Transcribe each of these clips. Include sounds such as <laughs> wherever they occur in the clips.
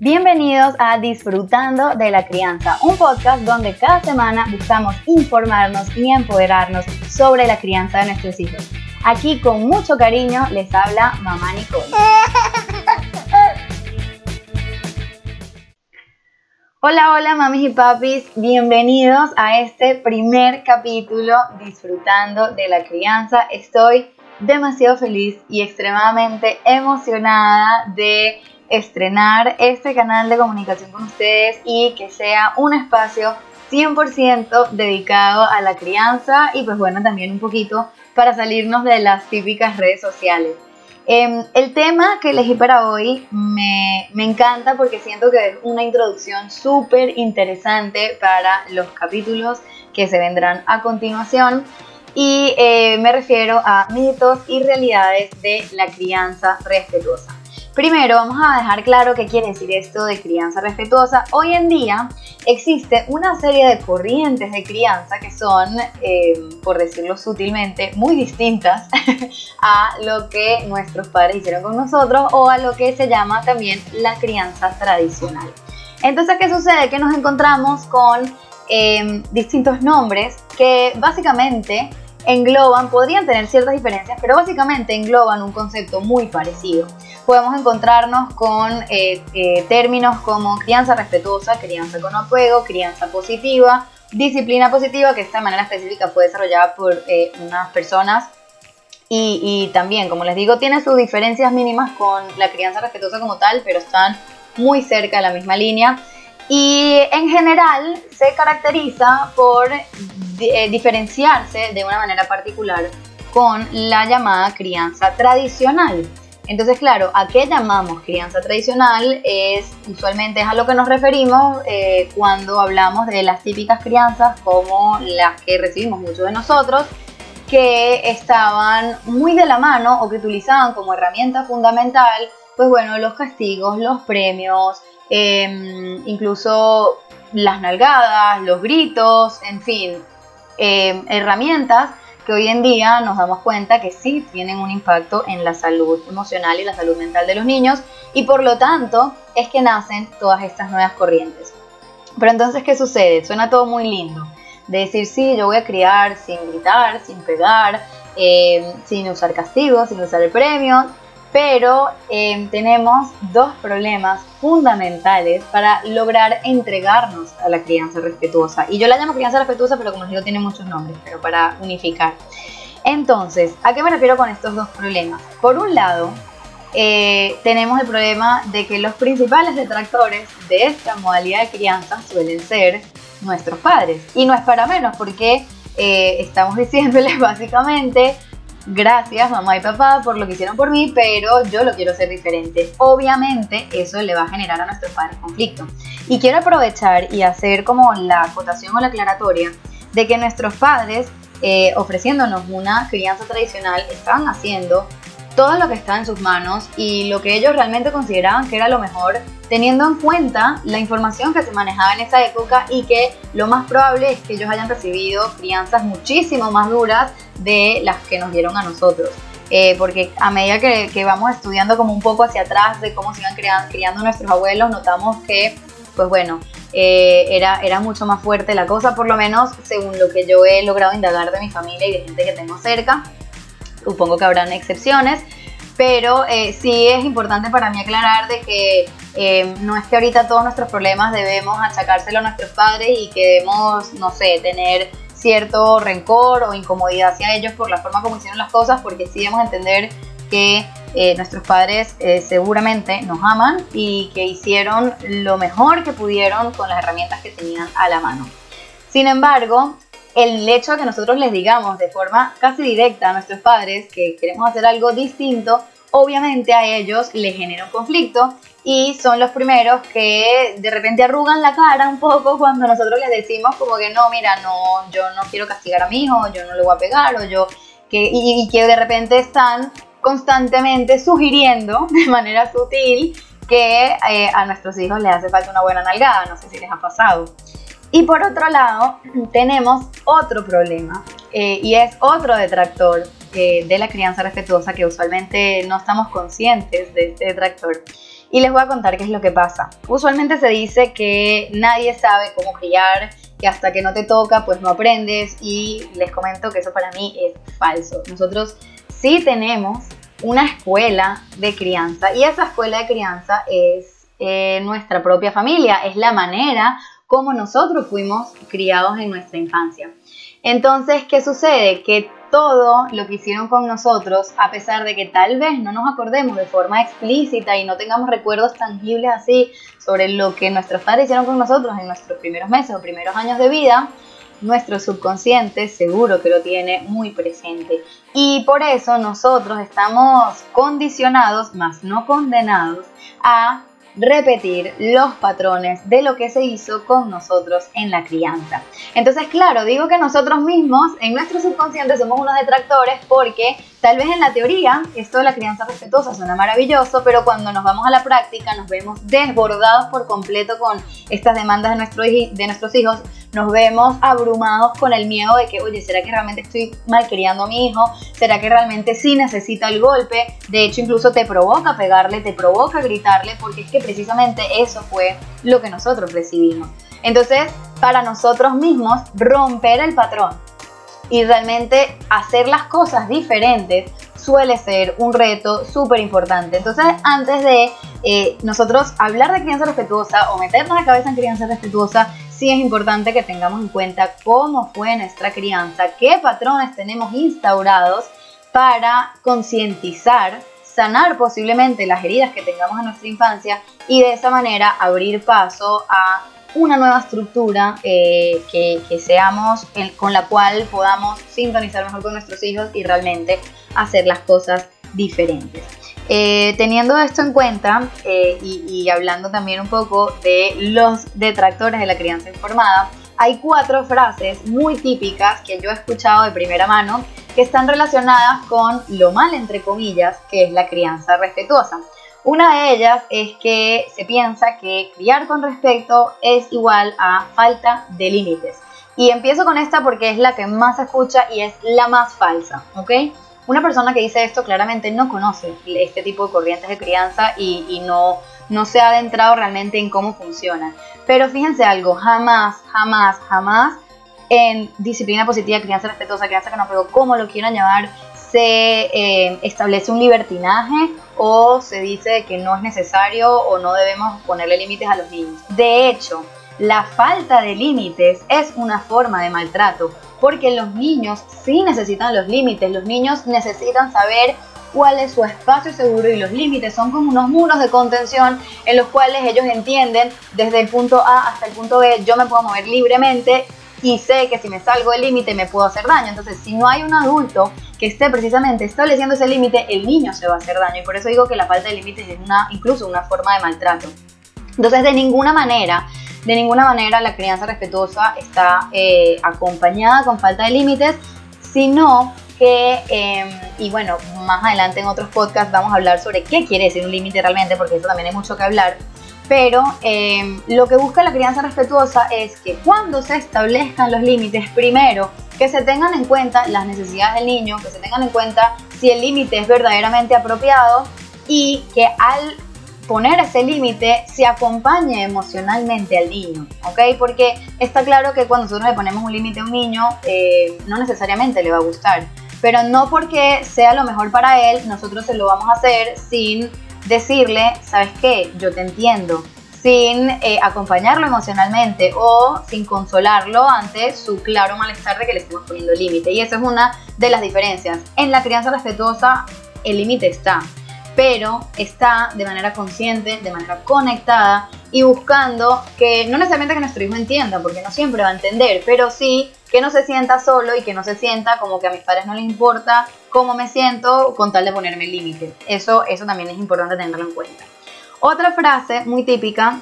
Bienvenidos a Disfrutando de la Crianza, un podcast donde cada semana buscamos informarnos y empoderarnos sobre la crianza de nuestros hijos. Aquí con mucho cariño les habla mamá Nicole. <laughs> Hola, hola mamis y papis, bienvenidos a este primer capítulo Disfrutando de la Crianza. Estoy demasiado feliz y extremadamente emocionada de estrenar este canal de comunicación con ustedes y que sea un espacio 100% dedicado a la crianza y pues bueno, también un poquito para salirnos de las típicas redes sociales. Em, el tema que elegí para hoy me, me encanta porque siento que es una introducción súper interesante para los capítulos que se vendrán a continuación y eh, me refiero a mitos y realidades de la crianza respetuosa. Primero vamos a dejar claro qué quiere decir esto de crianza respetuosa. Hoy en día existe una serie de corrientes de crianza que son, eh, por decirlo sutilmente, muy distintas <laughs> a lo que nuestros padres hicieron con nosotros o a lo que se llama también la crianza tradicional. Entonces, ¿qué sucede? Que nos encontramos con eh, distintos nombres que básicamente engloban, podrían tener ciertas diferencias, pero básicamente engloban un concepto muy parecido. Podemos encontrarnos con eh, eh, términos como crianza respetuosa, crianza con apego, crianza positiva, disciplina positiva, que esta manera específica fue desarrollada por eh, unas personas y, y, también, como les digo, tiene sus diferencias mínimas con la crianza respetuosa como tal, pero están muy cerca de la misma línea. Y en general se caracteriza por diferenciarse de una manera particular con la llamada crianza tradicional. Entonces, claro, ¿a qué llamamos crianza tradicional? Es usualmente es a lo que nos referimos eh, cuando hablamos de las típicas crianzas como las que recibimos muchos de nosotros, que estaban muy de la mano o que utilizaban como herramienta fundamental, pues bueno, los castigos, los premios, em, incluso las nalgadas, los gritos, en fin, eh, herramientas que hoy en día nos damos cuenta que sí tienen un impacto en la salud emocional y la salud mental de los niños y por lo tanto es que nacen todas estas nuevas corrientes. Pero entonces, ¿qué sucede? Suena todo muy lindo. De decir, sí, yo voy a criar sin gritar, sin pegar, eh, sin usar castigos, sin usar el premio, pero em, tenemos dos problemas fundamentales para lograr entregarnos a la crianza respetuosa. Y yo la llamo crianza respetuosa, pero como les digo, tiene muchos nombres, pero para unificar. Entonces, ¿a qué me refiero con estos dos problemas? Por un lado, eh, tenemos el problema de que los principales detractores de esta modalidad de crianza suelen ser nuestros padres. Y no es para menos, porque eh, estamos <laughs> diciéndoles básicamente gracias mamá y papá por lo que hicieron por mí, pero yo lo quiero hacer diferente. Obviamente eso le va a generar a nuestros padres conflicto. Y quiero aprovechar y hacer como la acotación o la aclaratoria de que nuestros padres, eh, ofreciéndonos una crianza tradicional, estaban haciendo todo lo que está en sus manos y lo que ellos realmente consideraban que era lo mejor, teniendo en cuenta la información que se manejaba en esa época y que lo más probable es que ellos hayan recibido crianzas muchísimo más duras de las que nos dieron a nosotros. Eh, porque a medida que, vamos estudiando como un poco hacia atrás de cómo se iban criando, nuestros abuelos, notamos que, pues bueno, eh, era, era mucho más fuerte la cosa, por lo menos según lo que yo he logrado indagar de mi familia y de gente que tengo cerca. Supongo que habrán excepciones, pero eh, sí es importante para mí aclarar de que no es que ahorita todos nuestros problemas debemos achacárselo a nuestros padres y que debemos, no sé, tener cierto rencor o incomodidad hacia ellos por la forma como hicieron las cosas, porque sí debemos entender que eh, nuestros padres seguramente nos aman y que hicieron lo mejor que pudieron con las herramientas que tenían a la mano. Sin embargo, el hecho de que nosotros les digamos de forma casi directa a nuestros padres que queremos hacer algo distinto, obviamente a ellos les genera un conflicto y son los primeros que de repente arrugan la cara un poco cuando nosotros les decimos como que no, mira, no, yo no quiero castigar a mi hijo, yo no le voy a pegar o yo que y, que de repente están constantemente sugiriendo <laughs> de manera sutil que eh, a nuestros hijos les hace falta una buena nalgada, no sé si les ha pasado. Y por otro lado, <clears throat> tenemos otro problema eh, y es otro detractor eh, de la crianza respetuosa que usualmente no estamos conscientes de este detractor. Y les voy a contar qué es lo que pasa. Usualmente se dice que nadie sabe cómo criar, que hasta que no te toca pues no aprendes y les comento que eso para mí es falso. Nosotros sí tenemos una escuela de crianza y esa escuela de crianza es eh, nuestra propia familia, es la manera como nosotros fuimos criados en nuestra infancia. Entonces, ¿qué sucede? Que todo lo que hicieron con nosotros, a pesar de que tal vez no nos acordemos de forma explícita y no tengamos recuerdos tangibles así sobre lo que nuestros padres hicieron con nosotros en nuestros primeros meses o primeros años de vida, nuestro subconsciente seguro que lo tiene muy presente. Y por eso nosotros estamos condicionados, más no condenados, a repetir los patrones de lo que se hizo con nosotros en la crianza. Entonces, claro, digo que nosotros mismos en nuestro subconsciente somos unos detractores porque tal vez en la teoría esto de la crianza respetuosa suena maravilloso, pero cuando nos vamos a la práctica nos vemos desbordados por completo con estas demandas de, nuestro, de nuestros hijos, nos vemos abrumados con el miedo de que, oye, ¿será que realmente estoy malcriando a mi hijo? ¿Será que realmente sí necesita el golpe? De hecho, incluso te provoca pegarle, te provoca gritarle, porque es que precisamente eso fue lo que nosotros recibimos. Entonces, para nosotros mismos, romper el patrón y realmente hacer las cosas diferentes suele ser un reto súper importante. Entonces, antes de eh, nosotros hablar de crianza respetuosa o meternos la cabeza en crianza respetuosa, sí es importante que tengamos en cuenta cómo fue nuestra crianza, qué patrones tenemos instaurados para concientizar, sanar posiblemente las heridas que tengamos en nuestra infancia y de esa manera abrir paso a una nueva estructura eh, que, seamos, con la cual podamos sintonizar mejor con nuestros hijos y realmente hacer las cosas diferentes. Eh, teniendo esto en cuenta eh, y, hablando también un poco de los detractores de la crianza informada, hay cuatro frases muy típicas que yo he escuchado de primera mano que están relacionadas con lo mal, entre comillas, que es la crianza respetuosa. Una de ellas es que se piensa que criar con respeto es igual a falta de límites. Y empiezo con esta porque es la que más se escucha y es la más falsa, ¿ok? Una persona que dice esto claramente no conoce este tipo de corrientes de crianza y, no, no se ha adentrado realmente en cómo funcionan. Pero fíjense algo, jamás, jamás, jamás en disciplina positiva, crianza respetuosa, crianza que no pegó, como lo quieran llamar, se eh, establece un libertinaje o se dice que no es necesario o no debemos ponerle límites a los niños. De hecho, la falta de límites es una forma de maltrato porque los niños sí necesitan los límites, los niños necesitan saber cuál es su espacio seguro y los límites son como unos muros de contención en los cuales ellos entienden desde el punto A hasta el punto B yo me puedo mover libremente y sé que si me salgo del límite me puedo hacer daño. Entonces, si no hay un adulto que esté precisamente estableciendo ese límite, el niño se va a hacer daño. Y por eso digo que la falta de límites es incluso una forma de maltrato. Entonces, de ninguna manera de ninguna manera la crianza respetuosa está eh, acompañada con falta de límites, sino que, em, y bueno, más adelante en otros podcasts vamos a hablar sobre qué quiere decir un límite realmente, porque eso también hay mucho que hablar. Pero em, lo que busca la crianza respetuosa es que cuando se establezcan los límites, primero, que se tengan en cuenta las necesidades del niño, que se tengan en cuenta si el límite es verdaderamente apropiado y que al poner ese límite se acompañe emocionalmente al niño, ¿ok? Porque está claro que cuando nosotros le ponemos un límite a un niño, eh, no necesariamente le va a gustar, pero no porque sea lo mejor para él, nosotros se lo vamos a hacer sin decirle, ¿sabes qué? Yo te entiendo, sin eh, acompañarlo emocionalmente o sin consolarlo ante su claro malestar de que le estamos poniendo límite. Y esa es una de las diferencias. En la crianza respetuosa, el límite está pero está de manera consciente, de manera conectada y buscando que no necesariamente que nuestro hijo entienda, porque no siempre va a entender, pero sí que no se sienta solo y que no se sienta como que a mis padres no les importa cómo me siento con tal de ponerme límite. Eso, eso también es importante tenerlo en cuenta. Otra frase muy típica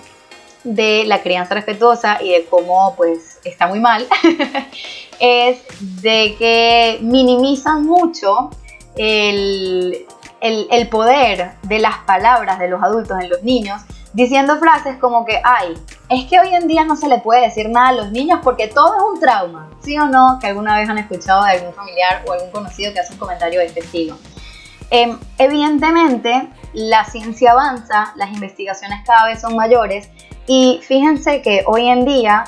de la crianza respetuosa y de cómo pues está muy mal <laughs> es de que minimizan mucho el, el, poder de las palabras de los adultos en los niños, diciendo frases como que, ay, es que hoy en día no se le puede decir nada a los niños porque todo es un trauma, ¿sí o no? Que alguna vez han escuchado de algún familiar o algún conocido que hace un comentario de este estilo. Em, evidentemente, la ciencia avanza, las investigaciones cada vez son mayores y fíjense que hoy en día,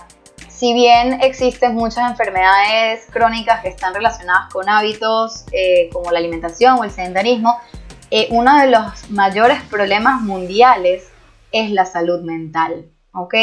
si bien existen muchas enfermedades crónicas que están relacionadas con hábitos eh, como la alimentación o el sedentarismo, eh, uno de los mayores problemas mundiales es la salud mental, ¿ok?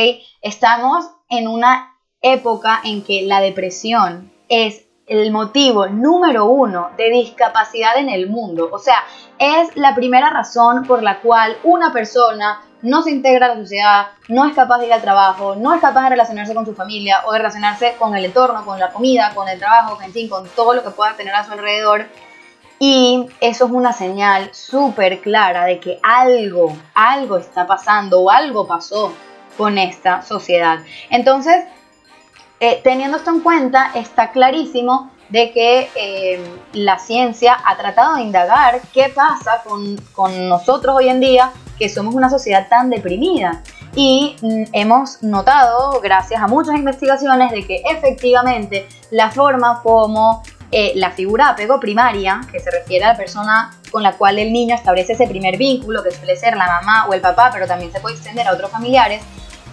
Estamos en una época en que la depresión es el motivo número uno de discapacidad en el mundo. O sea, es la primera razón por la cual una persona no se integra a la sociedad, no es capaz de ir al trabajo, no es capaz de relacionarse con su familia o de relacionarse con el entorno, con la comida, con el trabajo, en fin, con todo lo que pueda tener a su alrededor. Y eso es una señal súper clara de que algo, algo está pasando o algo pasó con esta sociedad. Entonces, eh, teniendo esto en cuenta, está clarísimo de que eh, la ciencia ha tratado de indagar qué pasa con, con, nosotros hoy en día, que somos una sociedad tan deprimida. Y mm, hemos notado, gracias a muchas investigaciones, de que efectivamente la forma como eh, la figura apego primaria, que se refiere a la persona con la cual el niño establece ese primer vínculo, que suele ser la mamá o el papá, pero también se puede extender a otros familiares,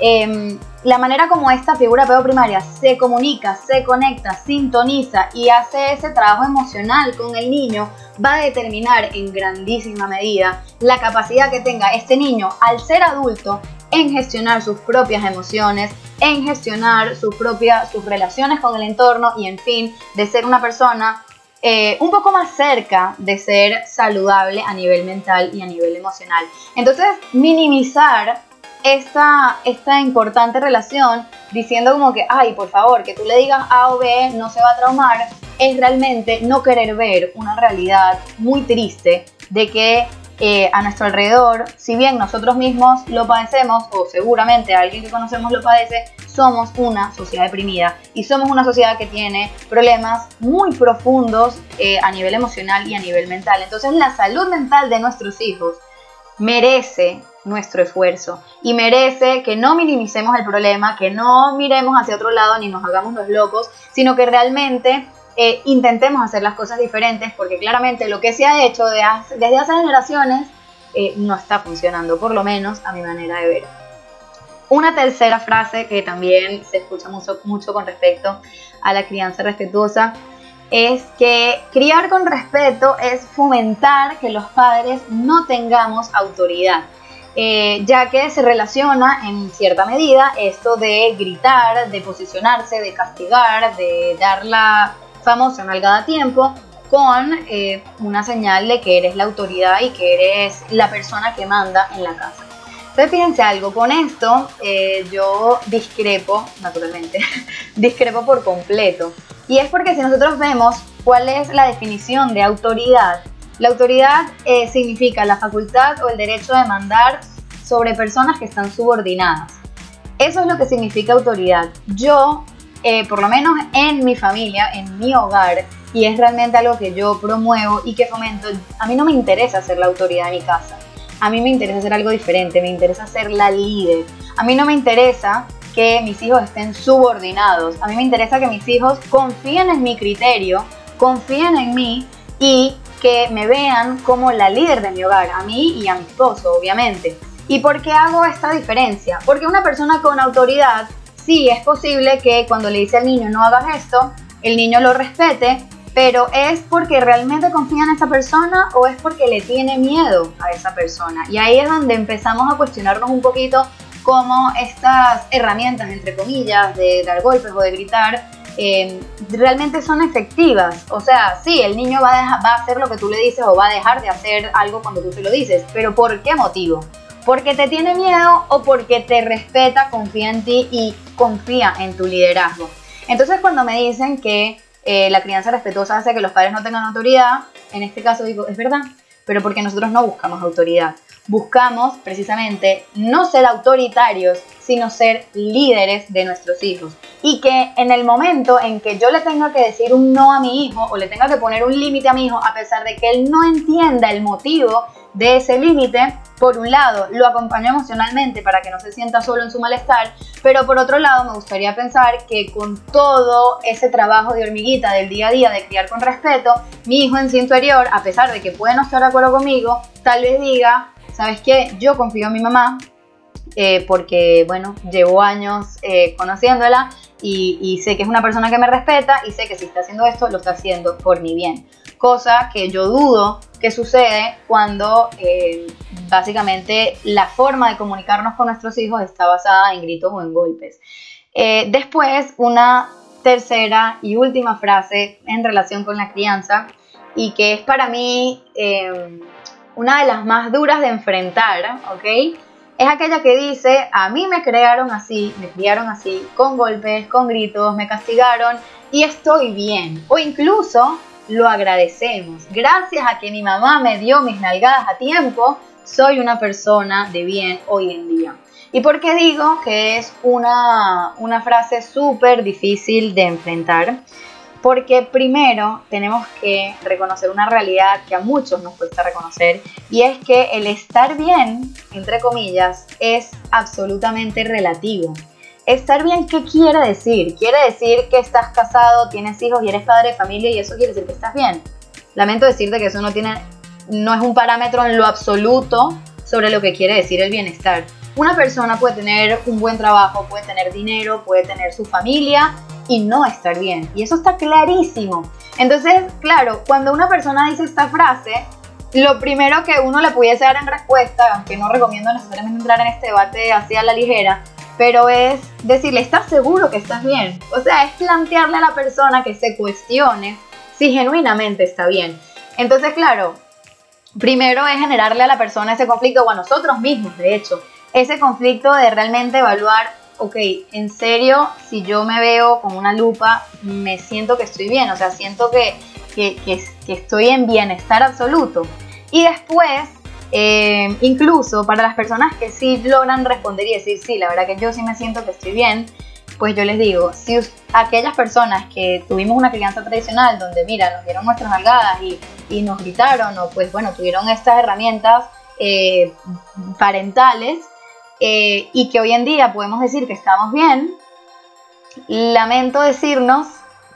Em, la manera como esta figura pedo primaria se comunica, se conecta, sintoniza y hace ese trabajo emocional con el niño va a determinar en grandísima medida la capacidad que tenga este niño al ser adulto en gestionar sus propias emociones, en gestionar su propia, sus relaciones con el entorno y en fin, de ser una persona eh, un poco más cerca de ser saludable a nivel mental y a nivel emocional. Entonces, minimizar esta, esta importante relación diciendo como que, ay, por favor, que tú le digas A o B no se va a traumar, es realmente no querer ver una realidad muy triste de que eh, a nuestro alrededor, si bien nosotros mismos lo padecemos, o seguramente alguien que conocemos lo padece, somos una sociedad deprimida y somos una sociedad que tiene problemas muy profundos eh, a nivel emocional y a nivel mental. Entonces la salud mental de nuestros hijos merece nuestro esfuerzo y merece que no minimicemos el problema, que no miremos hacia otro lado ni nos hagamos los locos, sino que realmente eh, intentemos hacer las cosas diferentes porque claramente lo que se ha hecho desde hace generaciones eh, no está funcionando, por lo menos a mi manera de ver. Una tercera frase que también se escucha mucho, mucho con respecto a la crianza respetuosa es que criar con respeto es fomentar que los padres no tengamos autoridad. Eh, ya que se relaciona en cierta medida esto de gritar, de posicionarse, de castigar, de dar la famosa nalgada a tiempo con eh, una señal de que eres la autoridad y que eres la persona que manda en la casa. Entonces fíjense algo, con esto eh, yo discrepo, naturalmente, <laughs> discrepo por completo. Y es porque si nosotros vemos cuál es la definición de autoridad, la autoridad eh, significa la facultad o el derecho de mandar sobre personas que están subordinadas. Eso es lo que significa autoridad. Yo, eh, por lo menos en mi familia, en mi hogar, y es realmente algo que yo promuevo y que fomento, a mí no me interesa ser la autoridad de mi casa. A mí me interesa hacer algo diferente, me interesa ser la líder. A mí no me interesa que mis hijos estén subordinados. A mí me interesa que mis hijos confíen en mi criterio, confíen en mí y que me vean como la líder de mi hogar, a mí y a mi esposo, obviamente. ¿Y por qué hago esta diferencia? Porque una persona con autoridad, sí es posible que cuando le dice al niño no hagas esto, el niño lo respete, pero ¿es porque realmente confía en esa persona o es porque le tiene miedo a esa persona? Y ahí es donde empezamos a cuestionarnos un poquito cómo estas herramientas, entre comillas, de dar golpes o de gritar, Em, realmente son efectivas. O sea, sí, el niño va a, va a hacer lo que tú le dices o va a dejar de hacer algo cuando tú se lo dices, pero ¿por qué motivo? ¿Porque te tiene miedo o porque te respeta, confía en ti y confía en tu liderazgo? Entonces cuando me dicen que eh, la crianza respetuosa hace que los padres no tengan autoridad, en este caso digo, es verdad, pero porque nosotros no buscamos autoridad buscamos precisamente no ser autoritarios, sino ser líderes de nuestros hijos. Y que en el momento en que yo le tenga que decir un no a mi hijo o le tenga que poner un límite a mi hijo, a pesar de que él no entienda el motivo de ese límite, por un lado, lo acompaño emocionalmente para que no se sienta solo en su malestar, pero por otro lado, me gustaría pensar que con todo ese trabajo de hormiguita del día a día, de criar con respeto, mi hijo en su interior, a pesar de que puede no estar de acuerdo conmigo, tal vez diga, ¿sabes qué? Yo confío en mi mamá, eh, porque, bueno, llevo años eh, conociéndola y, sé que es una persona que me respeta y sé que si está haciendo esto, lo está haciendo por mi bien. Cosa que yo dudo que sucede cuando eh, básicamente la forma de comunicarnos con nuestros hijos está basada en gritos o en golpes. después, una tercera y última frase en relación con la crianza y que es para mí una de las más duras de enfrentar, ¿ok? Es aquella que dice, a mí me crearon así, me criaron así, con golpes, con gritos, me castigaron y estoy bien. O incluso lo agradecemos. Gracias a que mi mamá me dio mis nalgadas a tiempo, soy una persona de bien hoy en día. ¿Y por qué digo que es una, una frase súper difícil de enfrentar? Porque primero tenemos que reconocer una realidad que a muchos nos cuesta reconocer y es que el estar bien, entre comillas, es absolutamente relativo. Estar bien, ¿qué quiere decir? Quiere decir que estás casado, tienes hijos y eres padre de familia y eso quiere decir que estás bien. Lamento decirte que eso no, tiene, no es un parámetro en lo absoluto sobre lo que quiere decir el bienestar. Una persona puede tener un buen trabajo, puede tener dinero, puede tener su familia y no estar bien. Y eso está clarísimo. Entonces, claro, cuando una persona dice esta frase, lo primero que uno le pudiese dar en respuesta, aunque no recomiendo necesariamente entrar en este debate así a la ligera, pero es decirle, ¿estás seguro que estás bien? O sea, es plantearle a la persona que se cuestione si genuinamente está bien. Entonces, claro, primero es generarle a la persona ese conflicto, o a nosotros mismos, de hecho, ese conflicto de realmente evaluar ok, en serio, si yo me veo con una lupa, me siento que estoy bien, o sea, siento que, estoy en bienestar absoluto. Y después, eh, incluso para las personas que sí logran responder y decir, sí, la verdad que yo sí me siento que estoy bien, pues yo les digo, si aquellas personas que tuvimos una crianza tradicional donde, mira, nos dieron nuestras algadas y, nos gritaron, o pues bueno, tuvieron estas herramientas eh, parentales, eh, y que hoy en día podemos decir que estamos bien, lamento decirnos,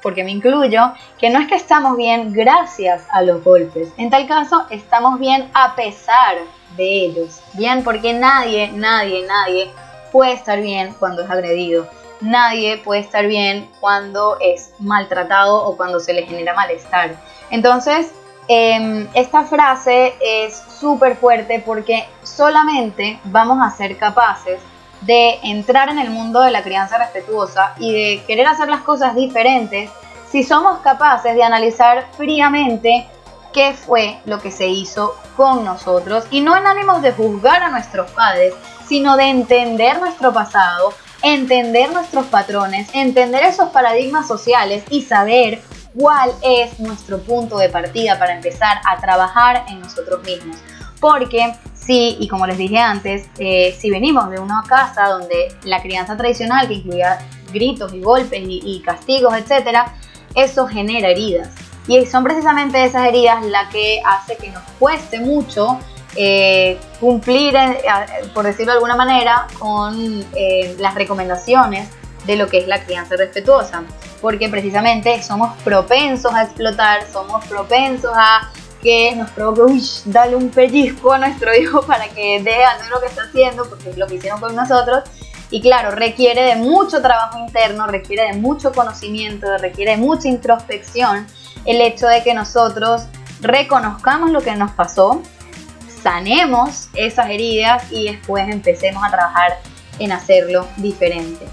porque me incluyo, que no es que estamos bien gracias a los golpes. En tal caso, estamos bien a pesar de ellos. Bien, porque nadie, nadie, nadie puede estar bien cuando es agredido. Nadie puede estar bien cuando es maltratado o cuando se le genera malestar. Entonces, Em, esta frase es súper fuerte porque solamente vamos a ser capaces de entrar en el mundo de la crianza respetuosa y de querer hacer las cosas diferentes si somos capaces de analizar fríamente qué fue lo que se hizo con nosotros. Y no en ánimos de juzgar a nuestros padres, sino de entender nuestro pasado, entender nuestros patrones, entender esos paradigmas sociales y saber cuál es nuestro punto de partida para empezar a trabajar en nosotros mismos. Porque sí, y como les dije antes, eh, si venimos de una casa donde la crianza tradicional, que incluía gritos y golpes y, castigos, etc., eso genera heridas. Y son precisamente esas heridas las que hace que nos cueste mucho eh, cumplir, eh, por decirlo de alguna manera, con las recomendaciones de lo que es la crianza respetuosa, porque precisamente somos propensos a explotar, somos propensos a que nos provoque, uy, darle un pellizco a nuestro hijo para que deje de hacer lo que está haciendo, porque es lo que hicieron con nosotros. Y claro, requiere de mucho trabajo interno, requiere de mucho conocimiento, requiere de mucha introspección el hecho de que nosotros reconozcamos lo que nos pasó, sanemos esas heridas y después empecemos a trabajar en hacerlo diferente.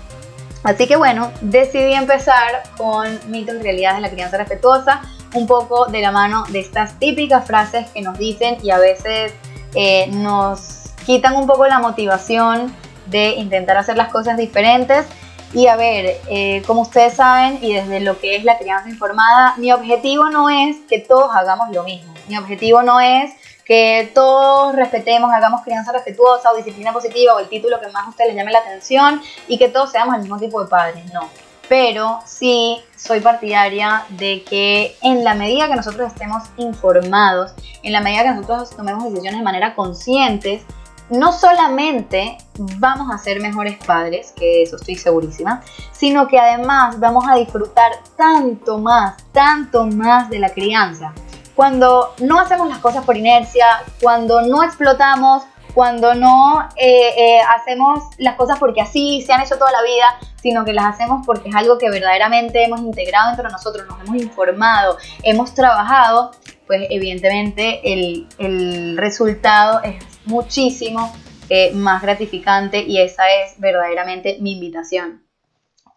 Así que bueno, decidí empezar con mitos y realidades de la crianza respetuosa, un poco de la mano de estas típicas frases que nos dicen y a veces eh, nos quitan un poco la motivación de intentar hacer las cosas diferentes. Y a ver, eh, como ustedes saben, y desde lo que es la crianza informada, mi objetivo no es que todos hagamos lo mismo. Mi objetivo no es que todos respetemos, hagamos crianza respetuosa o disciplina positiva o el título que más a ustedes les llame la atención y que todos seamos el mismo tipo de padres. No. pero sí soy partidaria de que en la medida que nosotros estemos informados, en la medida que nosotros tomemos decisiones de manera conscientes, no solamente vamos a ser mejores padres, que eso estoy segurísima, sino que además vamos a disfrutar tanto más, tanto más de la crianza. Cuando no hacemos las cosas por inercia, cuando no explotamos, cuando no eh, eh, hacemos las cosas porque así se han hecho toda la vida, sino que las hacemos porque es algo que verdaderamente hemos integrado entre nosotros, nos hemos informado, hemos trabajado, pues evidentemente el, resultado es muchísimo eh, más gratificante y esa es verdaderamente mi invitación.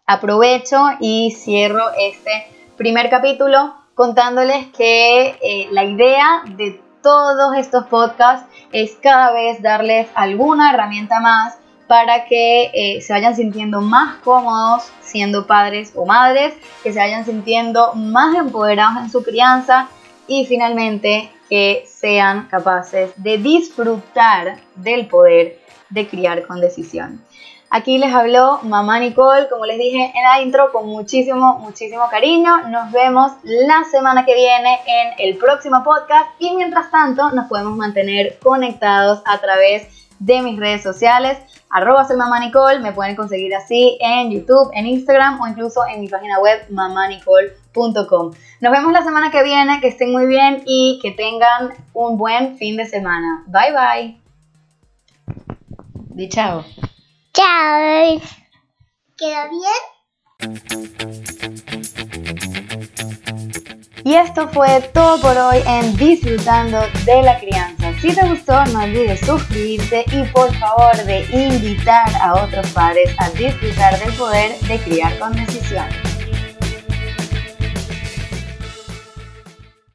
Aprovecho y cierro este primer capítulo contándoles que la idea de todos estos podcasts es cada vez darles alguna herramienta más para que eh, se vayan sintiendo más cómodos siendo padres o madres, que se vayan sintiendo más empoderados en su crianza y finalmente que sean capaces de disfrutar del poder de criar con decisión. Aquí les habló mamá Nicole, como les dije en la intro, con muchísimo, muchísimo cariño. Nos vemos la semana que viene en el próximo podcast y mientras tanto nos podemos mantener conectados a través de mis redes sociales. Arroba soy mamá Nicole, me pueden conseguir así en YouTube, en Instagram o incluso en mi página web mamanicole.com. Nos vemos la semana que viene, que estén muy bien y que tengan un buen fin de semana. Bye bye. Di chao. Chao. ¿Quedó bien? Y esto fue todo por hoy en Disfrutando de la Crianza. Si te gustó, no olvides suscribirte y por favor de invitar a otros padres a disfrutar del poder de criar con decisión.